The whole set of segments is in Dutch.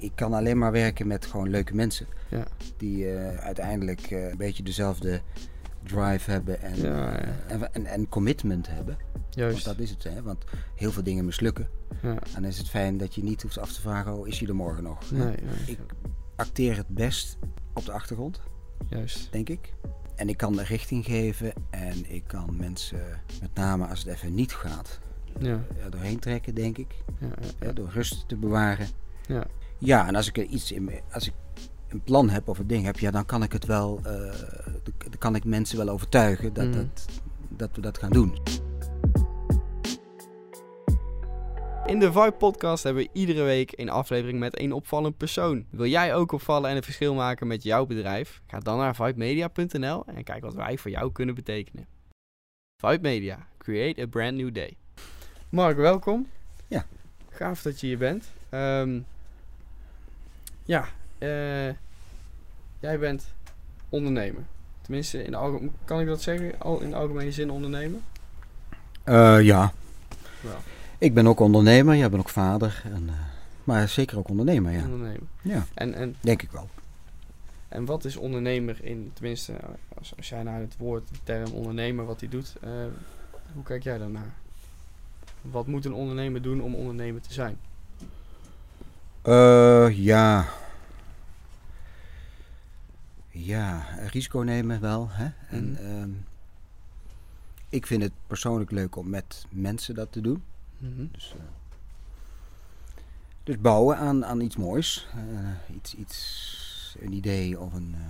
ik kan alleen maar werken met gewoon leuke mensen. Ja. Die eh, uiteindelijk eh, een beetje dezelfde drive hebben en, Ja, ja. eh, en, en, en commitment hebben. Want Juist. dat is het, hè? Want heel veel dingen mislukken. Ja. En dan is het fijn dat je niet hoeft af te vragen, oh, is hij er morgen nog? Nee. Ik acteer het best op de achtergrond, Juist. denk ik. En ik kan de richting geven en ik kan mensen, met name als het even niet gaat, Ja. er doorheen trekken, denk ik. Door rust te bewaren. Ja. En als ik er iets in, als ik een plan heb of een ding heb, ja, dan kan ik het wel, eh, dan kan ik mensen wel overtuigen dat, Mhm. dat, dat we dat gaan doen. In de Vibe Podcast hebben we iedere week een aflevering met een opvallend persoon. Wil jij ook opvallen en een verschil maken met jouw bedrijf? Ga dan naar vibemedia.nl en kijk wat wij voor jou kunnen betekenen. Vibe Media, create a brand new day. Mark, welkom. Ja. Gaaf dat je hier bent. Ehm, ja, eh, jij bent ondernemer. Tenminste, in de kan ik dat zeggen? Al in de algemene zin ondernemer? Eh, ja, ik ben ook ondernemer, jij bent ook vader, en, eh, maar zeker ook ondernemer, ja. ondernemer. Ja, En, en denk ik wel. En wat is ondernemer in, tenminste, als, als jij naar het woord, de term ondernemer, wat hij doet, hoe kijk jij daarnaar? Wat moet een ondernemer doen om ondernemer te zijn? Ja. Ja, risico nemen wel. Hè? En Mhm. ehm, ik vind het persoonlijk leuk om met mensen dat te doen. Mhm. Dus, eh, dus bouwen aan, aan iets moois. Eh, iets, iets, een idee of een, eh,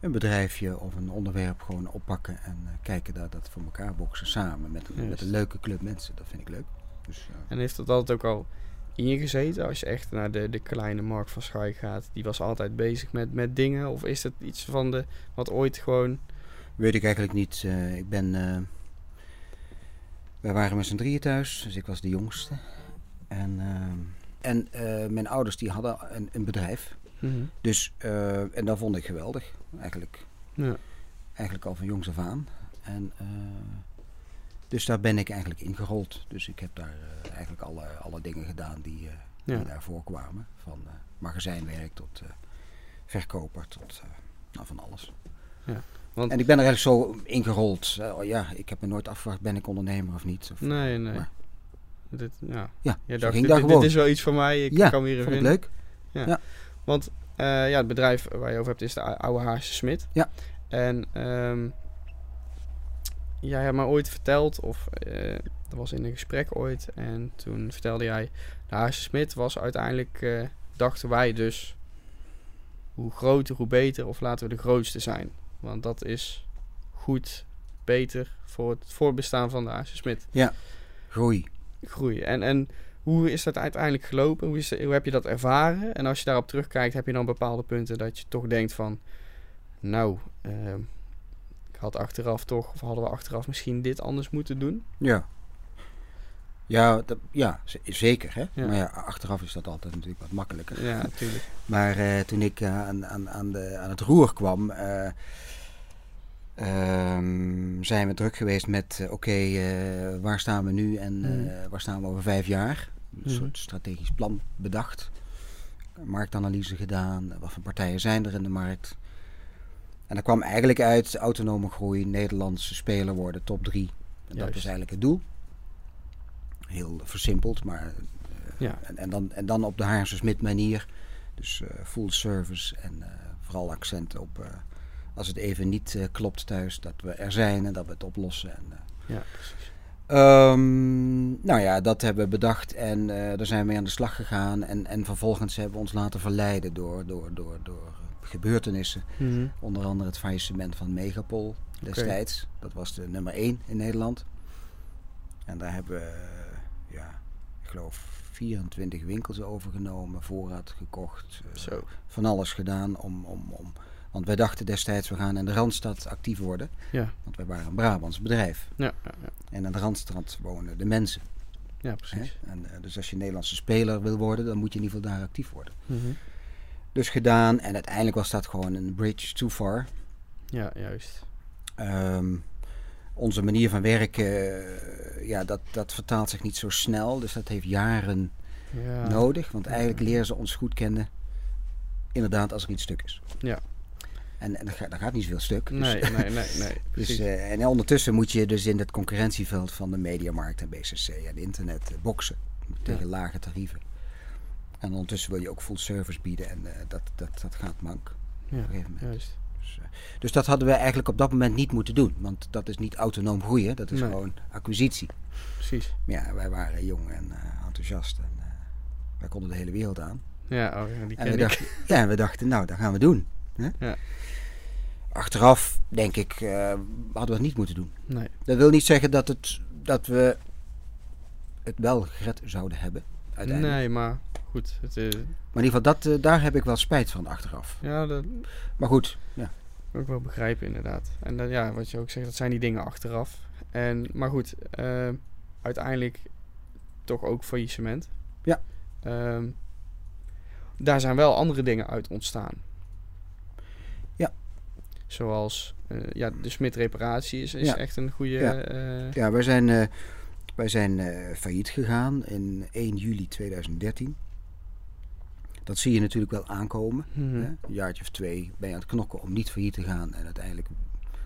een bedrijfje of een onderwerp gewoon oppakken en kijken dat dat voor elkaar boksen samen met, een- met een leuke club mensen. Dat vind ik leuk. Dus, En heeft dat altijd ook al in je gezeten? Als je echt naar de, de kleine Mark van Schaik gaat, die was altijd bezig met, met dingen? Of is het iets van de, wat ooit gewoon... Weet ik eigenlijk niet. Eh, ik ben. eh, wij waren met z'n drieën thuis, dus ik was de jongste. En, ehm, en eh, mijn ouders die hadden een, een bedrijf. Dus, eh, en dat vond ik geweldig, eigenlijk. Ja. Eigenlijk al van jongs af aan. En, eh, dus daar ben ik eigenlijk ingerold. Dus ik heb daar eh, eigenlijk alle, alle dingen gedaan die, eh, die Ja. daar voorkwamen. Van eh, magazijnwerk tot verkoper tot nou, van alles. Ja, want- En ik ben er eigenlijk zo ingerold. Oh ja, ik heb me nooit afgevraagd, ben ik ondernemer of niet? Of, Nee, nee. Maar- Dit, ja. Ja, dacht, ging dit, is wel iets voor mij, ik ja, kan me hier vond ik leuk. Want eh, ja, het bedrijf waar je over hebt is de oude Haarse Smit. Ja. En ehm, jij hebt mij ooit verteld, of eh dat was in een gesprek ooit, en toen vertelde jij, de Haarse Smit was uiteindelijk, eh, dachten wij dus, hoe groter, hoe beter, of laten we de grootste zijn. Want dat is goed, beter voor het voortbestaan van de Haarse Smit. Groei. Groeien. En, en hoe is dat uiteindelijk gelopen? Hoe, is, hoe heb je dat ervaren? En als je daarop terugkijkt, heb je dan bepaalde punten dat je toch denkt van... Nou, ik had achteraf toch, of hadden we achteraf misschien dit anders moeten doen? Ja. Ja, dat, ja zeker. Hè? Ja. Maar ja, achteraf is dat altijd natuurlijk wat makkelijker. Ja, natuurlijk. Maar eh, toen ik eh, aan, aan, aan, de, aan het roer kwam, eh, ehm, zijn we druk geweest met: oké, waar staan we nu en Mhm. waar staan we over vijf jaar? Een Mhm. soort strategisch plan bedacht. Marktanalyse gedaan. Wat voor partijen zijn er in de markt? En daar kwam eigenlijk uit autonome groei, Nederlandse speler worden, top 3. En dat was eigenlijk het doel. Heel versimpeld, maar eh, Ja. en, en, dan, en dan op de Haarse Smit manier. Dus eh, full service en eh, vooral accent op als het even niet klopt thuis, dat we er zijn en dat we het oplossen. En, Ja, precies. Ehm, nou ja, dat hebben we bedacht en daar zijn we mee aan de slag gegaan. En, en vervolgens hebben we ons laten verleiden door, door, door, door gebeurtenissen. Mhm. Onder andere het faillissement van Megapol destijds. Dat was de nummer 1 in Nederland. En daar hebben we, eh, ja, ik geloof 24 winkels overgenomen, voorraad gekocht. eh, Zo. Van alles gedaan om, om, om... Want wij dachten destijds, we gaan in de Randstad actief worden. Ja. Want wij waren een Brabants bedrijf. Ja, ja, ja. En aan de Randstad wonen de mensen. ja Hè? precies. En, eh, dus als je Nederlandse speler wil worden, dan moet je in ieder geval daar actief worden. Mhm. Dus gedaan. En uiteindelijk was dat gewoon een bridge too far. Ja, juist. Ehm, onze manier van werken, eh, ja, dat, dat vertaalt zich niet zo snel. Dus dat heeft jaren Ja. nodig. Want eigenlijk leren ze ons goed kennen, inderdaad, als er iets stuk is. Ja. En, en er, gaat, gaat niet zoveel stuk. Dus, Nee, nee, nee, nee. dus, eh, en ondertussen moet je dus in het concurrentieveld van de mediamarkt en BCC en internet eh, boksen tegen lage tarieven. En ondertussen wil je ook full service bieden en eh, dat, dat, dat gaat mank ja, op een gegeven moment. juist. Dus, eh, dus dat hadden we eigenlijk op dat moment niet moeten doen. Want dat is niet autonoom groeien, dat is Nee. gewoon acquisitie. Precies. Maar ja, wij waren jong en eh, enthousiast en wij konden de hele wereld aan. Ja, oh, ja, die En ken we, ik. dachten, ja, en we dachten, nou, dat gaan we doen. Hè? Ja. Achteraf, denk ik, hadden we het niet moeten doen. Nee. Dat wil niet zeggen dat, het, dat we het wel gered zouden hebben, uiteindelijk. Nee, maar goed. Het, eh, Maar in ieder geval, dat, eh, daar heb ik wel spijt van achteraf. ja, dat Maar goed, ja. ook wel begrijpen inderdaad. En dan, ja, wat je ook zegt, dat zijn die dingen achteraf. En, maar goed, eh, uiteindelijk toch ook faillissement. Ja. Ehm, daar zijn wel andere dingen uit ontstaan. Ja. Zoals, ja, de Smit reparatie is, is Ja. echt een goede... Ja. Ja, wij zijn, wij zijn eh, failliet gegaan in 1 juli 2013. Dat zie je natuurlijk wel aankomen. mhm. Hè? Een jaartje of twee ben je aan het knokken om niet failliet te gaan. En uiteindelijk, de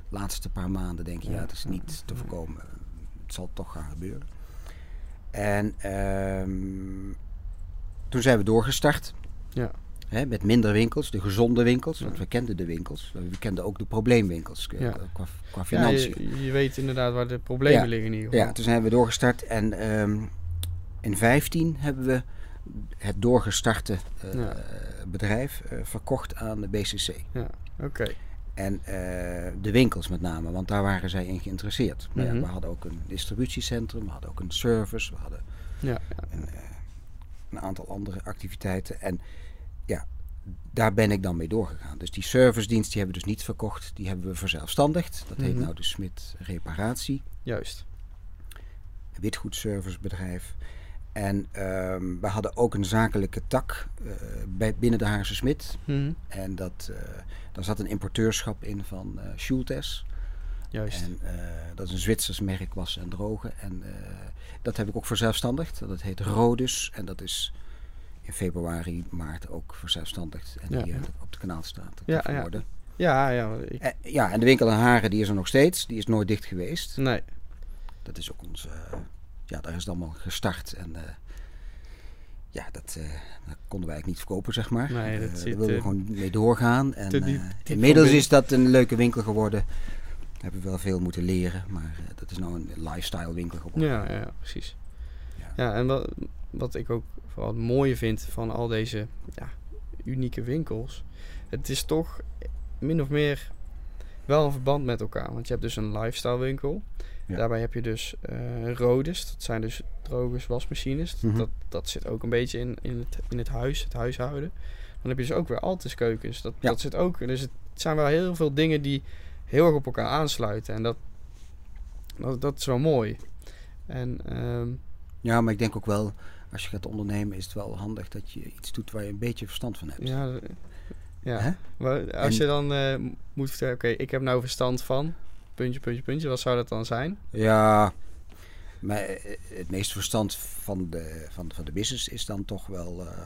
laatste paar maanden, denk je, ja, het is niet te ja. voorkomen. Het zal toch gaan gebeuren. En ehm, toen zijn we doorgestart. Ja. Hè, met minder winkels, de gezonde winkels. Want Ja. we kenden de winkels. We kenden ook de probleemwinkels eh, Ja. qua, qua Ja, financiën. je, je weet inderdaad waar de problemen Ja. liggen geval. Ja, toen zijn we doorgestart en ehm, in 15 hebben we het doorgestarte eh, Ja. bedrijf eh, verkocht aan de BCC. Oké. En de winkels met name, want daar waren zij in geïnteresseerd. Maar Mhm. ja, we hadden ook een distributiecentrum, we hadden ook een service, we hadden Ja, ja. een, een aantal andere activiteiten. En ja, daar ben ik dan mee doorgegaan. Dus die servicedienst die hebben we dus niet verkocht, die hebben we verzelfstandigd. Dat heet Mhm. nou de Smit Reparatie. juist. witgoedservicebedrijf. En ehm, we hadden ook een zakelijke tak eh, bij, binnen de Haarse Smit. Mhm. En dat, eh, daar zat een importeurschap in van eh Schultes. Juist. En dat is een Zwitsers merk was en drogen. En dat heb ik ook verzelfstandigd. Dat heet Rodus. En dat is in februari, maart ook verzelfstandigd. En die eh, op de kanaalstraat Ja, ja, ja. Ja, ja. Ik, En, ja, en de winkel in Haren die is er nog steeds. Die is nooit dicht geweest. nee. Dat is ook onze. eh, ja, daar is het allemaal gestart. En eh, ja, dat, eh, dat konden wij eigenlijk niet verkopen, zeg maar. Nee, dat Eh, zit, daar wilden we eh, gewoon mee doorgaan. En te diep- eh, diep inmiddels is dat een leuke winkel geworden. Daar hebben we wel veel moeten leren. Maar eh, dat is nou een lifestyle winkel geworden. Ja, ja, precies. Ja. En wat, wat ik ook vooral het mooie vind van al deze ja, unieke winkels, het is toch min of meer wel een verband met elkaar. Want je hebt dus een lifestyle winkel. Ja. Daarbij heb je dus eh rodes, dat zijn dus drogers, wasmachines. Mhm. dat, dat zit ook een beetje in, in, het, in het huis, het huishouden. Dan heb je dus ook weer Altis keukens. Dat, Ja. dat zit ook. Dus het zijn wel heel veel dingen die heel erg op elkaar aansluiten. En dat, dat, dat is wel mooi. En ehm, Ja, maar ik denk ook wel, als je gaat ondernemen, is het wel handig dat je iets doet waar je een beetje verstand van hebt. Ja, d- ja. Hè? Maar als En- je dan eh, moet vertellen, oké, ik heb nou verstand van, puntje, puntje, puntje, wat zou dat dan zijn? Ja, maar eh, het meeste verstand van de, van, van de business is dan toch wel eh,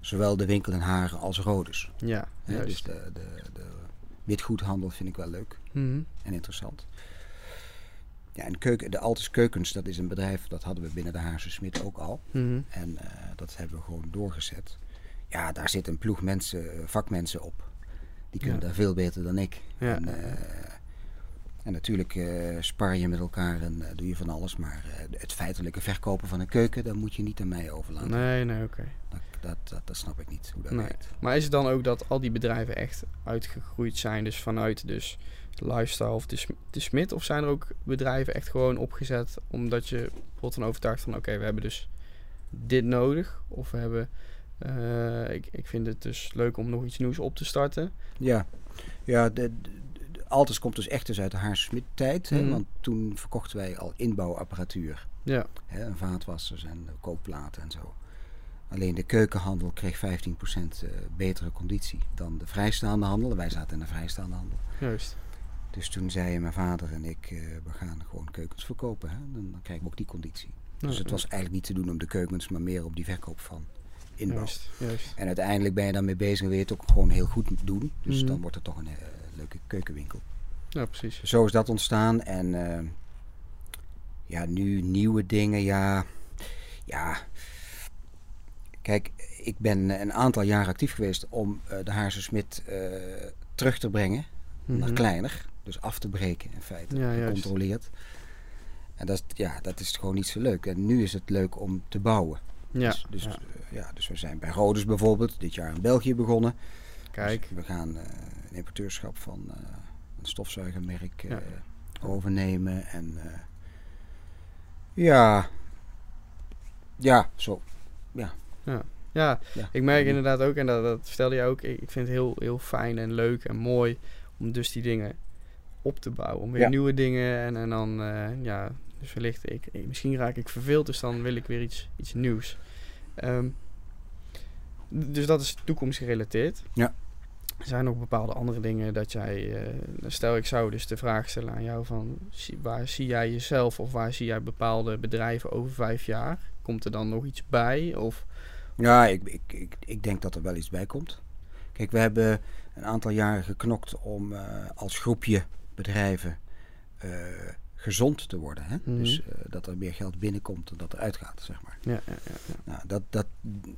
zowel de winkel in Haren als Rodus. Ja, Hè, dus de, de, de witgoedhandel vind ik wel leuk Mhm. en interessant. Ja, en keuken, de Altis Keukens, dat is een bedrijf, dat hadden we binnen de Haarse Smit ook al. Mhm. En eh, dat hebben we gewoon doorgezet. Ja, daar zit een ploeg mensen, eh, vakmensen op. Die kunnen Ja. daar veel beter dan ik. Ja. En, eh, en natuurlijk spar je met elkaar en doe je van alles. Maar het feitelijke verkopen van een keuken, dat moet je niet aan mij overlaten. Nee, nee, oké. Dat, dat, dat, dat snap ik niet, hoe dat Nee. werkt. Maar is het dan ook dat al die bedrijven echt uitgegroeid zijn, dus vanuit dus lifestyle of de, de smid? Of zijn er ook bedrijven echt gewoon opgezet omdat je bijvoorbeeld van overtuigd van, oké, we hebben dus dit nodig. Of we hebben, eh, ik, ik vind het dus leuk om nog iets nieuws op te starten. Ja, ja de, de, komt dus echt dus uit de Haarse Smit tijd. hè, Mhm. Want toen verkochten wij al inbouwapparatuur. Ja, Hè, en vaatwassers en kookplaten en zo. Alleen de keukenhandel kreeg 15% eh, betere conditie dan de vrijstaande handel. Wij zaten in de vrijstaande handel. juist. Dus toen zeiden mijn vader en ik, eh, we gaan gewoon keukens verkopen. Hè? Dan, dan krijgen we ook die conditie. Dus het was eigenlijk niet te doen op de keukens, maar meer op die verkoop van inbouw. Juist, juist. En uiteindelijk ben je daarmee bezig en wil je het ook gewoon heel goed doen. Dus Mhm. dan wordt het toch een eh, leuke keukenwinkel. Ja, precies. Zo is dat ontstaan. En eh, ja, nu nieuwe dingen. Ja, ja. Kijk, ik ben een aantal jaar actief geweest om de Haarse Smit terug te brengen naar Mhm. kleiner. Dus af te breken in feite. Ja, gecontroleerd. En dat is, ja, dat is gewoon niet zo leuk. En nu is het leuk om te bouwen. Ja, Dus, dus, ja. eh, ja, dus we zijn bij Rodus bijvoorbeeld dit jaar in België begonnen. Kijk. Dus we gaan eh, een importeurschap van eh, een stofzuigermerk Ja. overnemen. En ja, ja, zo. Ja, Ja. ik merk inderdaad ook, en dat, dat vertelde je ook, ik, ik vind het heel, heel fijn en leuk en mooi om dus die dingen op te bouwen. Om weer Ja. nieuwe dingen en, en dan, eh, ja, dus wellicht, ik, misschien raak ik verveeld, dus dan wil ik weer iets, iets nieuws. Ehm, dus dat is toekomstgerelateerd. Ja. Zijn er nog bepaalde andere dingen dat jij, eh, stel ik zou dus de vraag stellen aan jou van, waar zie jij jezelf of waar zie jij bepaalde bedrijven over vijf jaar? Komt er dan nog iets bij? Of, Ja, ik, ik, ik, ik denk dat er wel iets bij komt. Kijk, we hebben een aantal jaren geknokt om eh, als groepje bedrijven eh, gezond te worden. Hè? Mhm. Dus eh, dat er meer geld binnenkomt dan dat er uitgaat, zeg maar. ja, ja, ja, ja. Nou, dat, dat,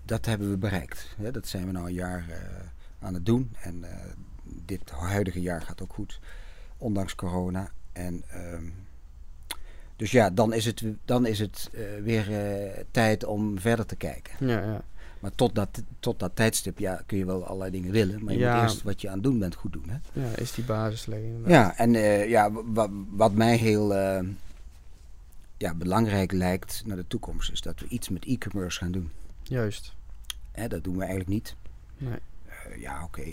dat hebben we bereikt. Hè? Dat zijn we nou een jaar eh, aan het doen. En dit huidige jaar gaat ook goed, ondanks corona. En, ehm, dus ja, dan is het, dan is het weer tijd om verder te kijken. ja, ja. Maar tot dat, tot dat tijdstip ja, kun je wel allerlei dingen willen. Maar je Ja. moet eerst wat je aan het doen bent goed doen. Hè? Ja, is die basis leggen. inderdaad. Ja, en eh, ja, wa- wat mij heel eh, ja, belangrijk lijkt naar de toekomst... is dat we iets met e-commerce gaan doen. Juist. Hè, dat doen we eigenlijk niet. Nee. Eh, ja, oké, eh,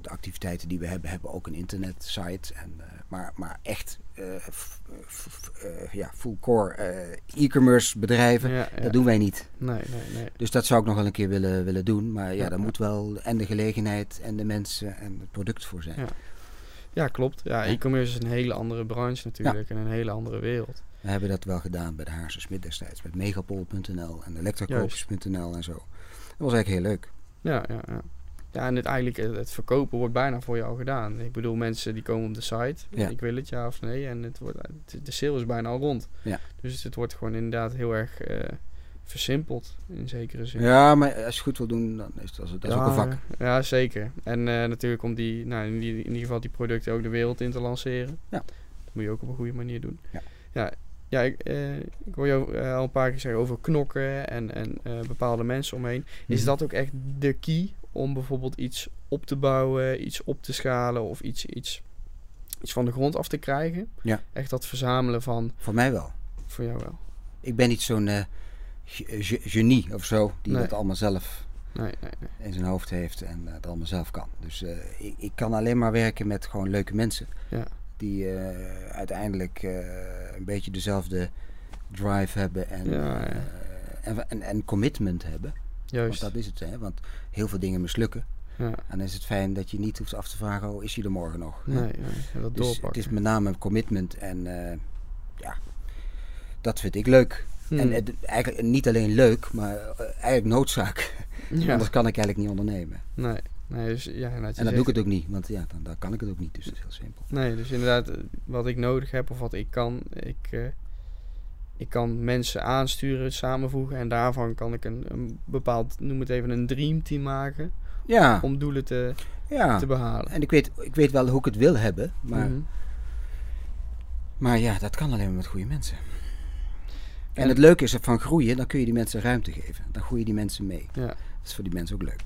de activiteiten die we hebben, hebben ook een internetsite. En, eh, maar, maar echt ja, full core e-commerce bedrijven, Ja, ja. dat doen wij niet. Nee, nee, nee. Dus dat zou ik nog wel een keer willen, willen doen. Maar ja, daar moet wel en de gelegenheid en de mensen en het product voor zijn. Ja. Ja, klopt. Ja, Ja. e-commerce is een hele andere branche natuurlijk en een hele andere wereld. We hebben dat wel gedaan bij de Haarse Smit destijds. Met megapol.nl en elektrokopers.nl en zo. Dat was eigenlijk heel leuk. Ja, ja, ja. Ja, en het, eigenlijk het, verkopen wordt bijna voor jou gedaan. Ik bedoel, mensen die komen op de site. Ja. Ik wil het, ja of nee. En het wordt, de sale is bijna al rond. Ja. Dus het wordt gewoon inderdaad heel erg eh, versimpeld in zekere zin. Ja, maar als je het goed wil doen, dan is dat, dat is ja, ook een vak. Ja, zeker. En eh, natuurlijk om die, nou, in, die, in ieder geval die producten ook de wereld in te lanceren. Ja. Dat moet je ook op een goede manier doen. Ja. Ja, ja ik, eh, ik hoor jou al een paar keer zeggen over knokken en, en bepaalde mensen omheen. Is Mhm. dat ook echt de key om bijvoorbeeld iets op te bouwen, iets op te schalen of iets, iets, iets van de grond af te krijgen? Ja. Echt dat verzamelen van, Voor mij wel. voor jou wel. Ik ben niet zo'n eh, ge- ge- genie of zo, die Nee. dat allemaal zelf Nee, nee, nee. in zijn hoofd heeft en eh, het allemaal zelf kan. Dus eh, ik, ik kan alleen maar werken met gewoon leuke mensen. Ja. Die uiteindelijk een beetje dezelfde drive hebben en, Ja, ja. en, en, en commitment hebben. Juist. Want dat is het, hè? Want heel veel dingen mislukken. ja. En dan is het fijn dat je niet hoeft af te vragen, oh, is hij er morgen nog? Nee, nee, ja, dat Dus het doorpakken. is met name een commitment en eh, ja, dat vind ik leuk. Hmm. En het, eigenlijk niet alleen leuk, maar eh, eigenlijk noodzaak. ja. Anders kan ik eigenlijk niet ondernemen. Nee, nee, dus ja, En dan doe ik het ook niet, want ja, dan, dan kan ik het ook niet. Dus dat is heel simpel. Nee, dus inderdaad, eh, wat ik nodig heb of wat ik kan, ik, ik kan mensen aansturen, samenvoegen en daarvan kan ik een, een bepaald, noem het even een dreamteam maken Ja, om doelen te, ja. te behalen. En ik weet, ik weet wel hoe ik het wil hebben, maar, Mhm. maar ja, dat kan alleen maar met goede mensen. En, En- het leuke is van groeien, dan kun je die mensen ruimte geven. Dan groeien die mensen mee. Ja, Dat is voor die mensen ook leuk.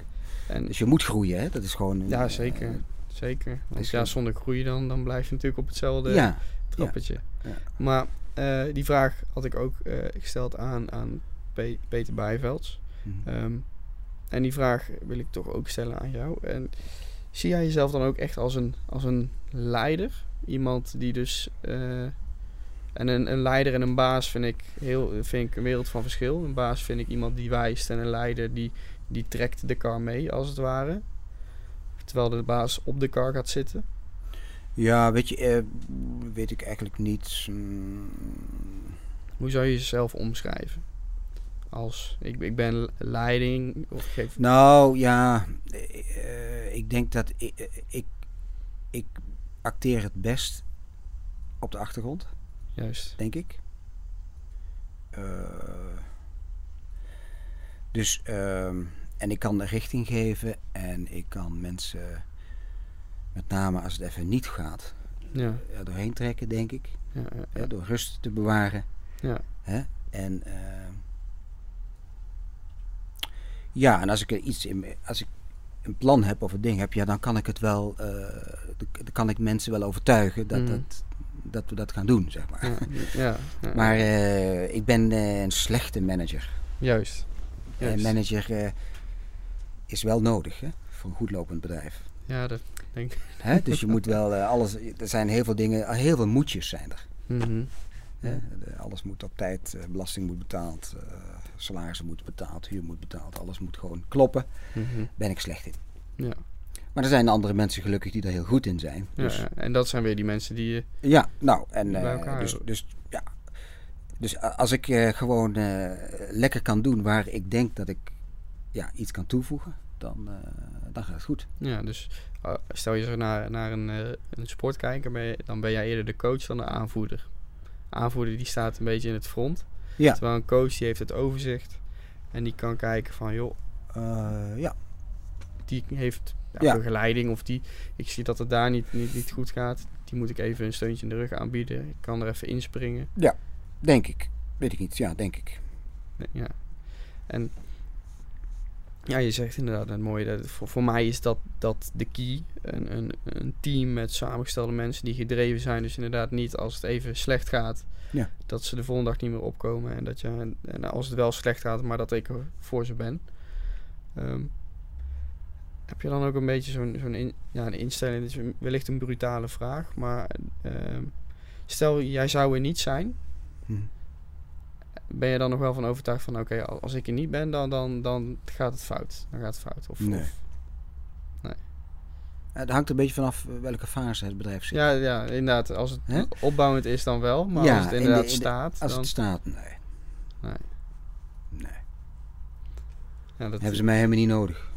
en, Dus je moet groeien, hè? Dat is gewoon... ja eh, zeker. Zeker. Want ja, zonder groei dan, dan blijf je natuurlijk op hetzelfde ja, trappetje. ja. Maar eh, die vraag had ik ook eh, gesteld aan, aan Pe- Peter Bijvelds. Mhm. Ehm, en die vraag wil ik toch ook stellen aan jou. En zie jij jezelf dan ook echt als een, als een leider? Iemand die dus. eh, en een, een leider en een baas vind ik, heel, vind ik een wereld van verschil. Een baas vind ik iemand die wijst en een leider die, die trekt de kar mee, als het ware. Terwijl de baas op de kar gaat zitten. Ja, weet je, eh, weet ik eigenlijk niet. Mm, Hoe zou je jezelf omschrijven? Als ik, ik ben leiding of geef... Nou ja, eh, ik denk dat ik, eh, ik, ik acteer het best op de achtergrond, Juist. denk ik. Dus, ehm, en ik kan de richting geven en ik kan mensen, met name als het even niet gaat, Ja. er doorheen trekken, denk ik. Ja, door rust te bewaren. Ja. Hè? En ehm, ja, en als ik er iets in, als ik een plan heb of een ding heb, ja, dan kan ik het wel, eh, dan kan ik mensen wel overtuigen dat, Mhm. dat, dat we dat gaan doen, zeg maar. Ja, ja, ja. Maar eh, ik ben eh, een slechte manager. Juist. Een manager eh, is wel nodig hè, voor een goed lopend bedrijf. Ja, dat denk. Hè? Dus je moet wel eh, alles. Er zijn heel veel dingen, heel veel moetjes zijn er. Mhm. Alles moet op tijd, eh, belasting moet betaald, eh salarissen moeten betaald, huur moet betaald, alles moet gewoon kloppen. Mhm. Ben ik slecht in. Ja. Maar er zijn andere mensen gelukkig die daar heel goed in zijn. Dus, ja. En dat zijn weer die mensen die ja, nou, en eh, dus, dus ja. Dus als ik eh, gewoon eh, lekker kan doen waar ik denk dat ik ja, iets kan toevoegen, dan, eh, dan gaat het goed. Ja, dus uh, stel je zo naar, naar een, uh, een sport kijken, ben je, dan ben jij eerder de coach dan de aanvoerder. Aanvoerder die staat een beetje in het front. Ja. Terwijl een coach die heeft het overzicht. En die kan kijken van joh, ja. die heeft ja, Ja. begeleiding of die, ik zie dat het daar niet, niet, niet goed gaat. Die moet ik even een steuntje in de rug aanbieden. Ik kan er even inspringen. Denk ik. Weet ik niet. Ja, denk ik. Ja. En ja, je zegt inderdaad het mooie. Dat, voor, voor mij is dat, dat de key. Een, een, een team met samengestelde mensen die gedreven zijn. Dus inderdaad niet als het even slecht gaat. Ja. Dat ze de volgende dag niet meer opkomen. En, dat je, en als het wel slecht gaat, maar dat ik er voor ze ben. Ehm, heb je dan ook een beetje zo'n zo'n in, ja, een instelling? Dit is wellicht een brutale vraag. Maar ehm, stel, jij zou er niet zijn Hm. Ben je dan nog wel van overtuigd van oké, al- als ik er niet ben, dan, dan, dan gaat het fout. Dan gaat het fout. Of, Nee. of- Eh, Het hangt een beetje vanaf welke fase het bedrijf zit. ja, ja, inderdaad. Als het opbouwend is, dan wel. Maar Ja, als het in de- inderdaad in de- staat, Als dan... het staat, nee. Nee. Nee. Ja, dat, Hebben ze mij helemaal niet nodig.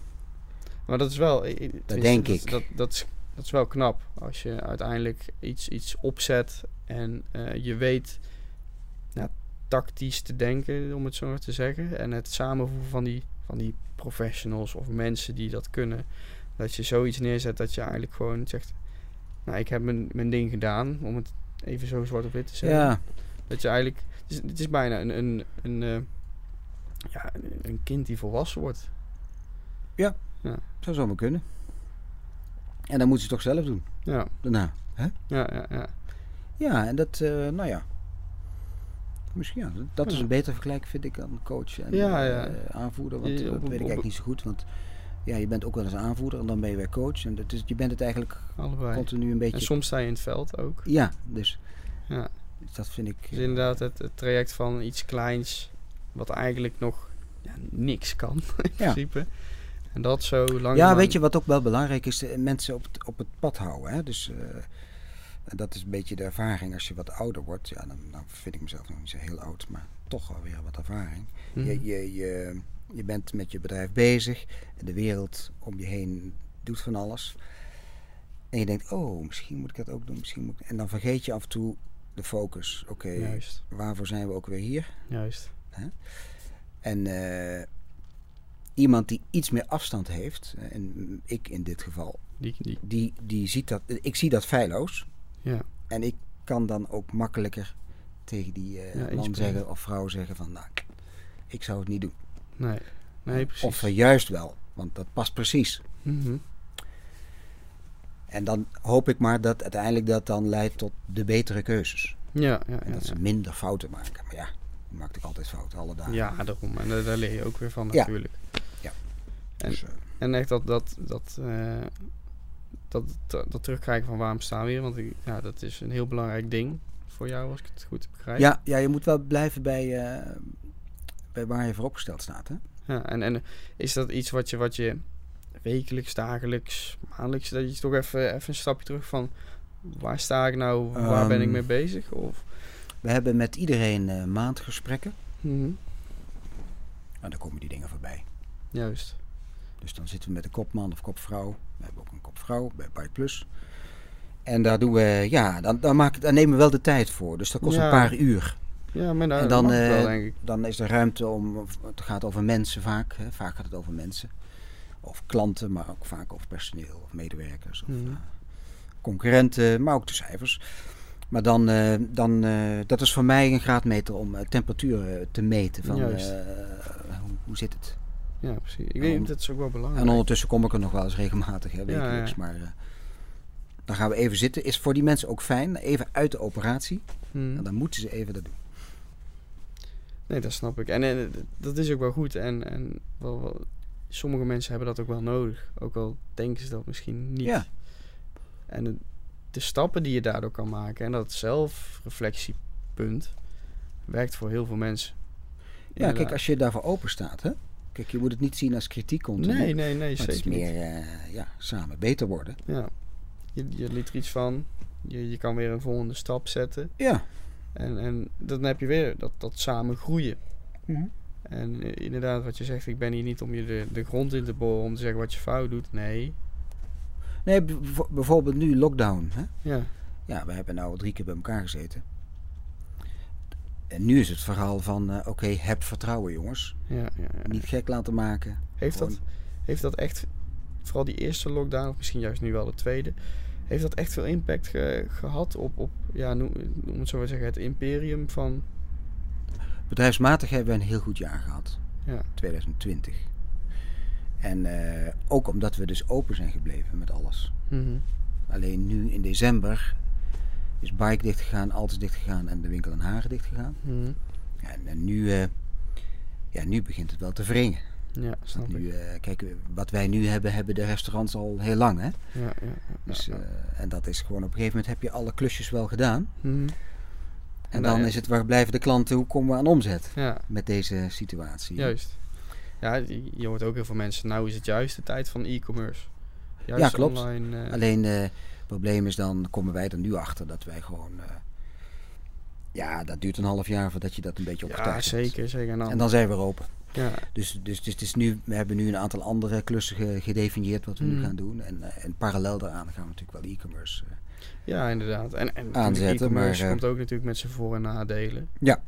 maar dat is wel... tenminste, denk dat, ik. Dat, dat, is, dat is wel knap. Als je uiteindelijk iets, iets opzet en eh, je weet tactisch te denken, om het zo maar te zeggen. En het samenvoegen van die, van die professionals of mensen die dat kunnen. Dat je zoiets neerzet dat je eigenlijk gewoon zegt... Nou, ik heb mijn, mijn ding gedaan, om het even zo zwart op wit te zeggen. Ja, Dat je eigenlijk... Het is, het is bijna een, een, een, eh, ja, een, kind die volwassen wordt. zou zomaar kunnen. En dan moeten ze toch zelf doen. Ja, Daarna. ja, ja. ja. Ja, en dat, eh, nou ja. Misschien ja, dat is een beter vergelijk vind ik dan coach en Ja, eh, aanvoerder. Want eh, op- dat weet ik eigenlijk niet zo goed. Want ja, je bent ook wel eens aanvoerder en dan ben je weer coach. En dat is, je bent het eigenlijk Allebei. continu een beetje... En soms sta je in het veld ook. Ja, dus Ja. dat vind ik... Dus inderdaad het, het traject van iets kleins, wat eigenlijk nog ja, niks kan in principe. En dat zo lang. Ja, weet je wat ook wel belangrijk is? Eh, Mensen op het, op het pad houden. Hè? Dus eh, en dat is een beetje de ervaring. Als je wat ouder wordt, ja, dan, dan vind ik mezelf nog niet zo heel oud, maar toch wel weer wat ervaring. Mhm. Je, je, je, je bent met je bedrijf bezig en de wereld om je heen doet van alles. En je denkt, oh, misschien moet ik dat ook doen, misschien moet ik... En dan vergeet je af en toe de focus. Oké, waarvoor zijn we ook weer hier? juist. En eh, iemand die iets meer afstand heeft, eh, en ik in dit geval, Die, die, die, die ziet dat, ik zie dat feilloos. Ja, En ik kan dan ook makkelijker tegen die eh, Ja, man zeggen of vrouw zeggen van, nou, ik zou het niet doen. nee, nee, precies. Of eh, juist wel, want dat past precies. Mhm. En dan hoop ik maar dat uiteindelijk dat dan leidt tot de betere keuzes. Ja, ja, En ja. dat ze minder fouten maken. Maar ja, je maakt ook altijd fouten, alle dagen. Ja, daarom. En daar, daar leer je ook weer van Ja. natuurlijk. Dus, eh, En echt dat, dat, dat, dat, dat, dat terugkrijgen van waarom staan we hier. Want ja, dat is een heel belangrijk ding voor jou, als ik het goed begrijp. ja, ja, je moet wel blijven bij, eh, bij waar je voor opgesteld staat. Hè? Ja, en, en is dat iets wat je, wat je wekelijks, dagelijks, maandelijks, dat je toch even, even een stapje terug van waar sta ik nou, waar ben ik Ehm, mee bezig? Of, We hebben met iedereen eh, maandgesprekken. En dan komen die dingen voorbij. Juist. Dus dan zitten we met een kopman of kopvrouw. We hebben ook een kopvrouw bij Bike Plus. En daar doen we, ja, dan, dan, maak, dan nemen we wel de tijd voor. Dus dat kost Ja. een paar uur. Ja, maar nou, en dan, wel, eh, denk ik. dan is er ruimte om, het gaat over mensen vaak. Hè. Vaak gaat het over mensen. Of klanten, maar ook vaak over personeel of medewerkers. Of Mhm. eh, concurrenten, maar ook de cijfers. Maar dan, eh, dan dat is voor mij een graadmeter om temperatuur te meten. Van, hoe zit het? Ja, precies. Ik en denk dat is ook wel belangrijk. En ondertussen kom ik er nog wel eens regelmatig, hè, wekelijks. ja. Maar eh, dan gaan we even zitten. Is voor die mensen ook fijn. Even uit de operatie. En dan moeten ze even dat doen. Nee, dat snap ik. En, en dat is ook wel goed. En, en wel, wel- sommige mensen hebben dat ook wel nodig. Ook al denken ze dat misschien niet. Ja. En de, de stappen die je daardoor kan maken en dat zelfreflectiepunt werkt voor heel veel mensen. Ja, Inderdaad. kijk, als je daarvoor open staat, hè. Kijk, je moet het niet zien als kritiek continu. Nee, nee, nee, maar het is zeker meer, eh, ja, samen beter worden. Ja. Je, je liet er iets van. Je, je kan weer een volgende stap zetten. Ja. En, en dan heb je weer dat, dat samen groeien. Mhm. En eh, inderdaad, wat je zegt, ik ben hier niet om je de, de grond in te boren om te zeggen wat je fout doet. Nee. Nee, bijv- bijvoorbeeld nu lockdown, hè. Ja, Ja, we hebben nou drie keer bij elkaar gezeten. En nu is het verhaal van, eh, oké, heb vertrouwen jongens. ja, ja. ja. Niet gek laten maken. Heeft, dat, heeft dat echt, vooral die eerste lockdown, of misschien juist nu wel de tweede, heeft dat echt veel impact ge- gehad op, op ja, noem, noem het zo maar zeggen, het imperium van. Bedrijfsmatig hebben we een heel goed jaar gehad. Ja, 2020. En eh, ook omdat we dus open zijn gebleven met alles. mhm. Alleen nu in december is Bike dicht gegaan, Altus dicht gegaan en de winkel in Hagen dicht gegaan. Mhm. En, en nu, eh, ja, nu begint het wel te wringen. ja snap nu, eh, kijk, wat wij nu hebben, hebben de restaurants al heel lang. Hè? Ja, ja, ja, Dus, eh, en dat is gewoon op een gegeven moment heb je alle klusjes wel gedaan. Mhm. En En dan is het waar blijven de klanten, hoe komen we aan omzet ja, met deze situatie. juist. Ja, je hoort ook heel veel mensen, nou is het juist de tijd van e-commerce. Juist Ja, klopt. Online, eh, Alleen eh, probleem is dan, komen wij er nu achter dat wij gewoon... eh, ja, dat duurt een half jaar voordat je dat een beetje ja, opgetuigd hebt. zeker, zeker. En dan, En dan zijn we er open. ja, Dus, dus, dus is nu, we hebben nu een aantal andere klussen ge- gedefinieerd wat we nu Hmm. gaan doen. En, eh, en parallel daaraan gaan we natuurlijk wel e-commerce. eh, ja, inderdaad. En, en Aanzetten, e-commerce maar, komt ook natuurlijk met zijn voor- en nadelen. Ja.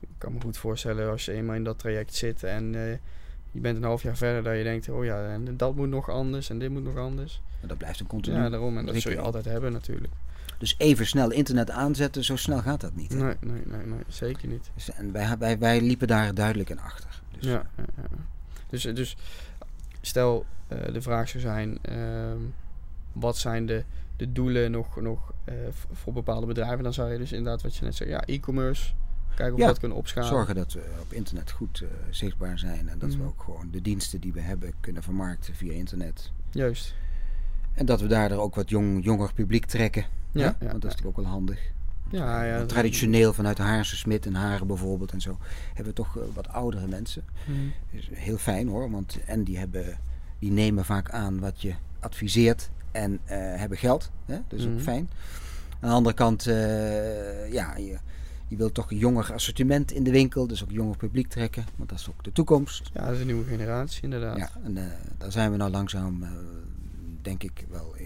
Ik kan me goed voorstellen als je eenmaal in dat traject zit en je bent een half jaar verder dat je denkt, oh ja, en dat moet nog anders en dit moet nog anders. maar dat blijft een continu. Ja, daarom. En dat zul je altijd hebben natuurlijk. Dus even snel internet aanzetten, zo snel gaat dat niet. hè. Nee, nee, nee, nee, zeker niet. Dus, en wij, wij, wij liepen daar duidelijk in achter. Dus, Ja, ja, ja. Dus, eh, dus stel eh, de vraag zou zijn, ehm, wat zijn de, de doelen nog, nog eh, voor bepaalde bedrijven? Dan zou je dus inderdaad wat je net zei, ja, e-commerce, kijken of we Ja, dat kunnen opschalen. Zorgen dat we op internet goed eh, zichtbaar zijn. En dat we Mhm. ook gewoon de diensten die we hebben kunnen vermarkten via internet. Juist. En dat we daardoor ook wat jong, jonger publiek trekken. Ja, ja, Want dat is ja. natuurlijk ook wel handig. Ja, ja. Want traditioneel vanuit Haarse Smit en Haren bijvoorbeeld en zo hebben we toch eh, wat oudere mensen. Mhm. is heel fijn hoor, want en die, hebben, die nemen vaak aan wat je adviseert en eh, hebben geld. Hè? Dat is Mhm. ook fijn. Aan de andere kant, eh, ja, je, je wilt toch een jonger assortiment in de winkel, dus ook jonger publiek trekken, want dat is ook de toekomst. Ja, dat is een nieuwe generatie inderdaad. Ja, en eh, daar zijn we nou langzaam, eh, denk ik, wel eh,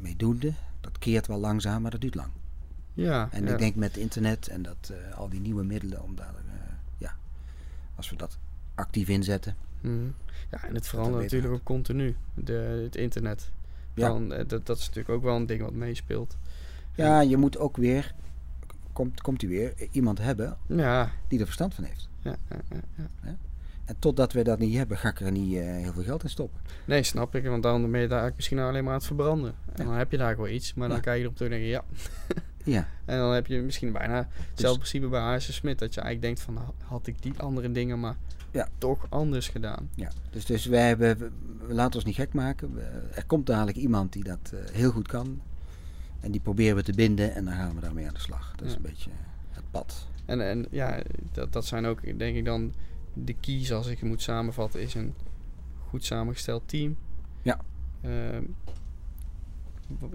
mee doende. Dat keert wel langzaam, maar dat duurt lang. Ja, En ja. ik denk met internet en dat, al die nieuwe middelen, om daar, ja, als we dat actief inzetten. Mhm. Ja, en het verandert natuurlijk ook continu, de, het internet. Ja. Dan, dat, dat is natuurlijk ook wel een ding wat meespeelt. Ja, je moet ook weer, komt, komt hij weer, iemand hebben Ja, die er verstand van heeft. ja, ja, ja, ja. En totdat we dat niet hebben, ga ik er niet eh, heel veel geld in stoppen. Nee, snap ik. Want dan ben je daar misschien alleen maar aan het verbranden. En dan heb je daar wel iets, maar dan kijk je erop terug en denk je ja. Ja, En dan heb je misschien bijna Dus- hetzelfde principe bij H.S. Smit. Dat je eigenlijk denkt van, nou, had ik die andere dingen maar Ja. toch anders gedaan. ja. Dus, dus wij hebben, we, laten ons niet gek maken. Er komt dadelijk iemand die dat eh, heel goed kan. En die proberen we te binden en dan gaan we daarmee aan de slag. Dat is een beetje het pad. En, en ja, dat, dat zijn ook denk ik dan de keys als ik het moet samenvatten. Is een goed samengesteld team. Ja. Ehm,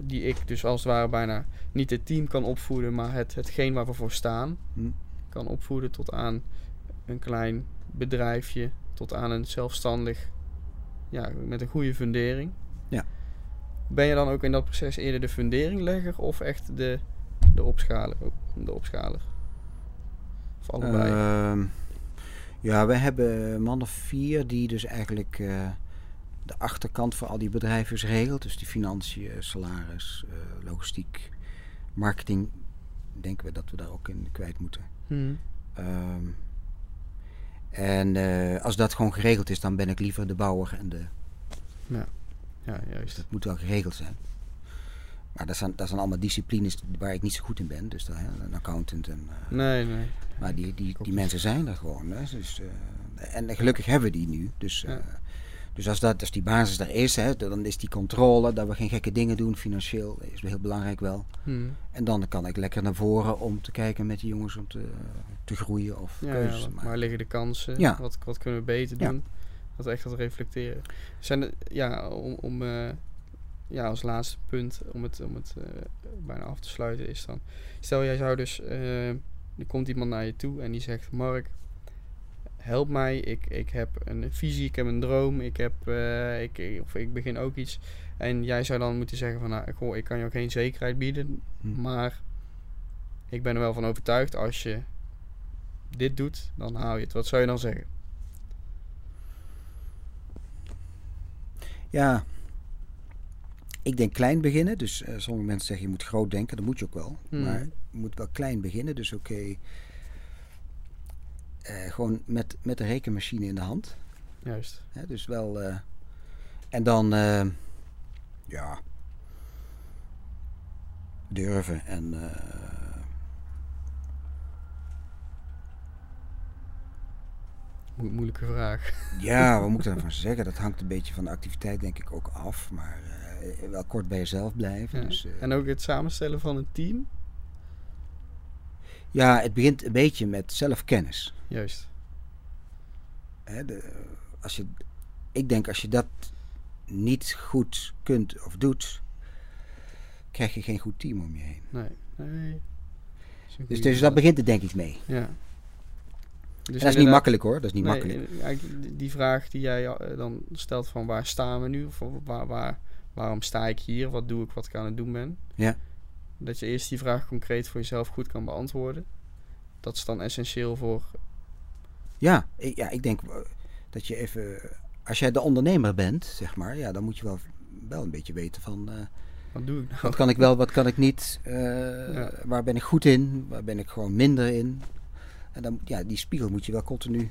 die ik dus als het ware bijna niet het team kan opvoeden, maar het, hetgeen waar we voor staan, Hm. kan opvoeden tot aan een klein bedrijfje, tot aan een zelfstandig, ja, met een goede fundering. Ja. Ben je dan ook in dat proces eerder de funderinglegger of echt de, de opschaler? De opschaler? Of allebei? Ehm, ja, we hebben een man of vier die dus eigenlijk eh, de achterkant voor al die bedrijven regelt. Dus die financiën, salaris, eh, logistiek, marketing. Denken we dat we daar ook in kwijt moeten. Mhm. Ehm, en eh, als dat gewoon geregeld is, dan ben ik liever de bouwer en de. Ja, Dus juist. dat moet wel geregeld zijn. Maar dat zijn, dat zijn allemaal disciplines waar ik niet zo goed in ben. Dus hè, een accountant en. eh, Nee, nee. Maar die, die, die mensen zijn er gewoon. Hè? Dus, eh, en gelukkig hebben we die nu. Dus, eh, Ja. dus als, dat, als die basis er is, hè, dan is die controle, dat we geen gekke dingen doen financieel, is heel belangrijk wel. Mhm. En dan kan ik lekker naar voren om te kijken met die jongens om te, te groeien of Ja, keuzes ja, te waar maken. liggen de kansen? Ja. Wat, wat kunnen we beter Ja. doen? Dat echt dat reflecteren. Zijn er, ja, om, om eh, ja, als laatste punt om het, om het eh, bijna af te sluiten is dan. Stel jij zou dus, eh, er komt iemand naar je toe en die zegt, Mark, help mij, ik, ik heb een visie, ik heb een droom, ik heb, eh, ik, of ik begin ook iets. En jij zou dan moeten zeggen van, nou, goh, ik kan je ook geen zekerheid bieden, Hm. maar ik ben er wel van overtuigd, als je dit doet, dan haal je het. Wat zou je dan zeggen? Ja, ik denk klein beginnen. Dus eh, sommige mensen zeggen je moet groot denken, dat moet je ook wel. Hmm. Maar je moet wel klein beginnen. Dus oké, eh, gewoon met, met de rekenmachine in de hand. Juist. Hè, dus wel. eh, en dan. ja. Durven en. Mo- moeilijke vraag. ja, wat moet ik daarvan zeggen? Dat hangt een beetje van de activiteit, denk ik, ook af. Maar eh, wel kort bij jezelf blijven. Ja. Dus, eh, En ook het samenstellen van een team. ja, het begint een beetje met zelfkennis. Juist. Hè, de, als je, ik denk als je dat niet goed kunt of doet, krijg je geen goed team om je heen. Nee. nee. Dus, dus dat begint er denk ik mee. Ja. Dus En dat is niet makkelijk hoor, dat is niet nee, makkelijk. eh, eigenlijk die- vraag die jij eh, dan stelt van waar staan we nu? Of waar, waar, waarom sta ik hier? Wat doe ik wat ik aan het doen ben? Ja. Dat je eerst die vraag concreet voor jezelf goed kan beantwoorden. Dat is dan essentieel voor... Ja, ik, ja, ik denk eh, dat je even, als jij de ondernemer bent, zeg maar, ja, dan moet je wel, wel een beetje weten van, Wat doe ik nou? wat kan ik wel, wat kan ik niet, Ja. waar ben ik goed in, waar ben ik gewoon minder in. En dan, ja, die spiegel moet je wel continu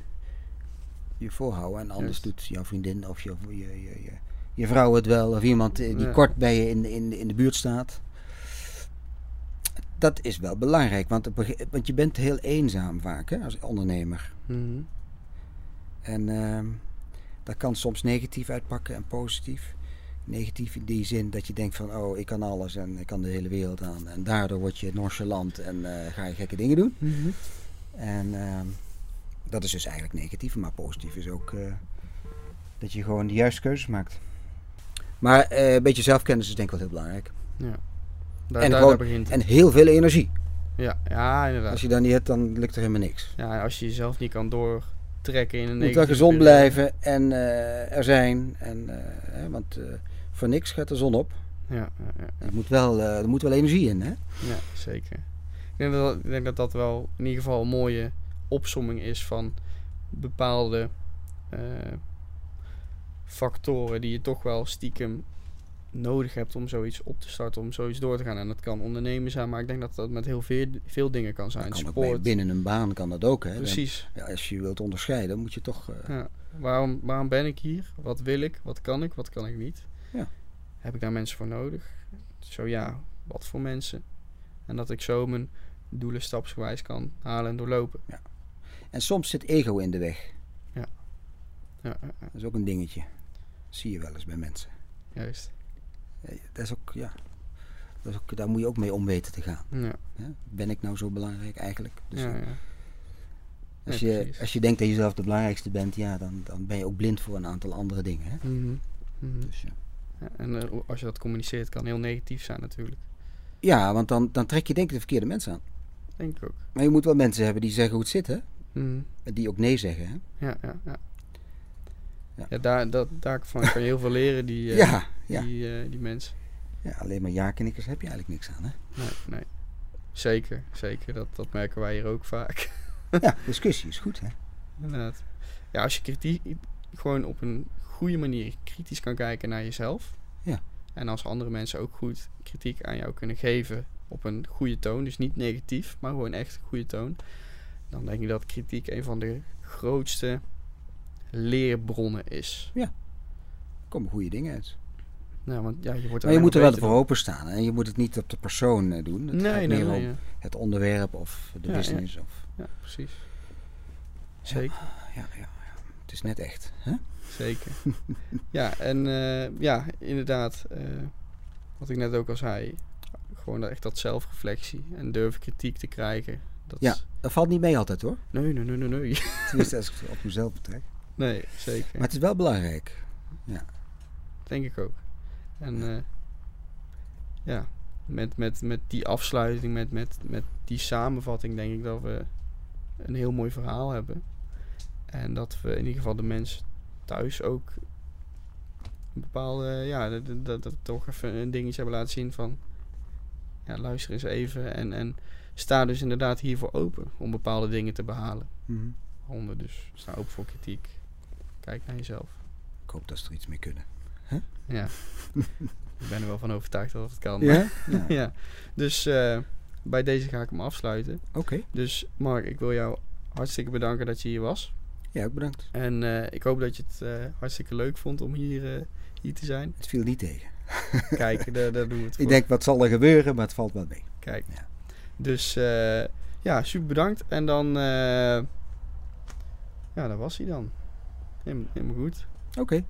je voorhouden. En anders doet jouw vriendin of je, je, je, je, je vrouw het wel, of iemand die Ja. kort bij je in, de- in, in de buurt staat. Dat is wel belangrijk, want, want je bent heel eenzaam vaak hè, als ondernemer. Mhm. En ehm, dat kan soms negatief uitpakken en positief. Negatief in die zin dat je denkt van, oh, ik kan alles en ik kan de hele wereld aan. En daardoor word je nonchalant en eh, ga je gekke dingen doen. Mhm. En ehm, dat is dus eigenlijk negatief. Maar positief is ook eh, dat je gewoon de juiste keuzes maakt. Maar eh, een beetje zelfkennis is denk ik wel heel belangrijk. Ja. Daar, En daar, gewoon- daar begint het. En heel veel energie. Ja, ja, inderdaad. Als je dat niet hebt, dan lukt er helemaal niks. Ja, als je jezelf niet kan doortrekken in een Je moet wel gezond periode. blijven en eh, er zijn. En, hè, want voor niks gaat de zon op. Ja, ja, ja. Er moet wel, er moet wel energie in, hè? Ja, zeker. Ik denk dat, ik denk dat dat wel in ieder geval een mooie opsomming is van bepaalde eh, factoren die je toch wel stiekem nodig hebt om zoiets op te starten, om zoiets door te gaan. En dat kan ondernemen zijn, maar ik denk dat dat met heel veel, veel dingen kan zijn. Kan Sport, binnen een baan kan dat ook, hè? Dan- precies. ja, als je wilt onderscheiden, moet je toch... eh, Ja. Waarom, waarom ben ik hier? Wat wil ik? Wat kan ik? Wat kan ik niet? Ja. Heb ik daar mensen voor nodig? Zo ja, wat voor mensen? En dat ik zo mijn doelen stapsgewijs kan halen en doorlopen. En soms zit ego in de weg. Ja, ja, ja, Dat is ook een dingetje. zie je wel eens bij mensen. juist. Dat is ook, ja... Dat is ook, daar moet je ook mee om weten te gaan. Ja? Ben ik nou zo belangrijk eigenlijk? Dus ja, ja. als, Ja, je, precies. als je denkt dat je zelf de belangrijkste bent, ja, dan, dan ben je ook blind voor een aantal andere dingen. Hè? Mhm, mhm. Dus, ja. Ja, en eh, als je dat communiceert, kan heel negatief zijn natuurlijk. Ja, want dan, dan trek je denk ik de verkeerde mensen aan. Denk ik ook. Maar je moet wel mensen hebben die zeggen hoe het zit, hè? En Die ook nee zeggen, hè? Ja, ja, ja. Ja. Ja, daar, dat, daarvan kan je heel veel leren, die, eh, ja, ja. die, eh, die mensen. ja, alleen maar ja-knikkers heb je eigenlijk niks aan, hè? Nee, nee. Zeker, zeker. Dat, dat merken wij hier ook vaak. Ja, discussie is goed, hè? Inderdaad. Ja, als je kritiek gewoon op een goede manier kritisch kan kijken naar jezelf. Ja. En als andere mensen ook goed kritiek aan jou kunnen geven op een goede toon. Dus niet negatief, maar gewoon echt een goede toon. Dan denk ik dat kritiek een van de grootste leerbronnen is. Er komen goede dingen uit. Nou, want ja, je wordt Maar je moet er wel voor openstaan. En je moet het niet op de persoon eh, doen. Het Nee, gaat nee, meer nee. Ja, het onderwerp of de Ja, business. Of, ja precies. Zeker. ja, ja, ja. Het is net echt. Hè? Zeker. ja, en eh, ja, inderdaad, eh, wat ik net ook al zei, gewoon echt dat zelfreflectie en durven kritiek te krijgen. Dat Ja. Dat valt niet mee altijd hoor. nee, nee, nee, nee, nee. Tenminste, als ik het op mezelf betrek. nee, zeker. Maar het is wel belangrijk. Denk ik ook. En eh, ja, met, met, met die afsluiting, met, met, met die samenvatting, denk ik dat we een heel mooi verhaal hebben. En dat we in ieder geval de mensen thuis ook een bepaalde, ja, dat, dat, dat, dat toch even een dingetje hebben laten zien van, ja, luister eens even en, en sta dus inderdaad hiervoor open om bepaalde dingen te behalen. Mhm. Honden dus, sta open voor kritiek. Kijk naar jezelf. Ik hoop dat ze er iets mee kunnen. Ja. ik ben er wel van overtuigd dat het kan. Ja? ja. ja. Dus eh, bij deze ga ik hem afsluiten. Oké. Dus Mark, ik wil jou hartstikke bedanken dat je hier was. Ja, ook bedankt. En eh, ik hoop dat je het eh, hartstikke leuk vond om hier, eh, hier te zijn. Het viel niet tegen. Kijk, daar, daar doen we het voor. Ik denk, wat zal er gebeuren? Maar het valt wel mee. Kijk. Ja. Dus eh, ja, super bedankt. En dan, eh, ja, dat was hij dan. Helemaal, helemaal goed. Oké.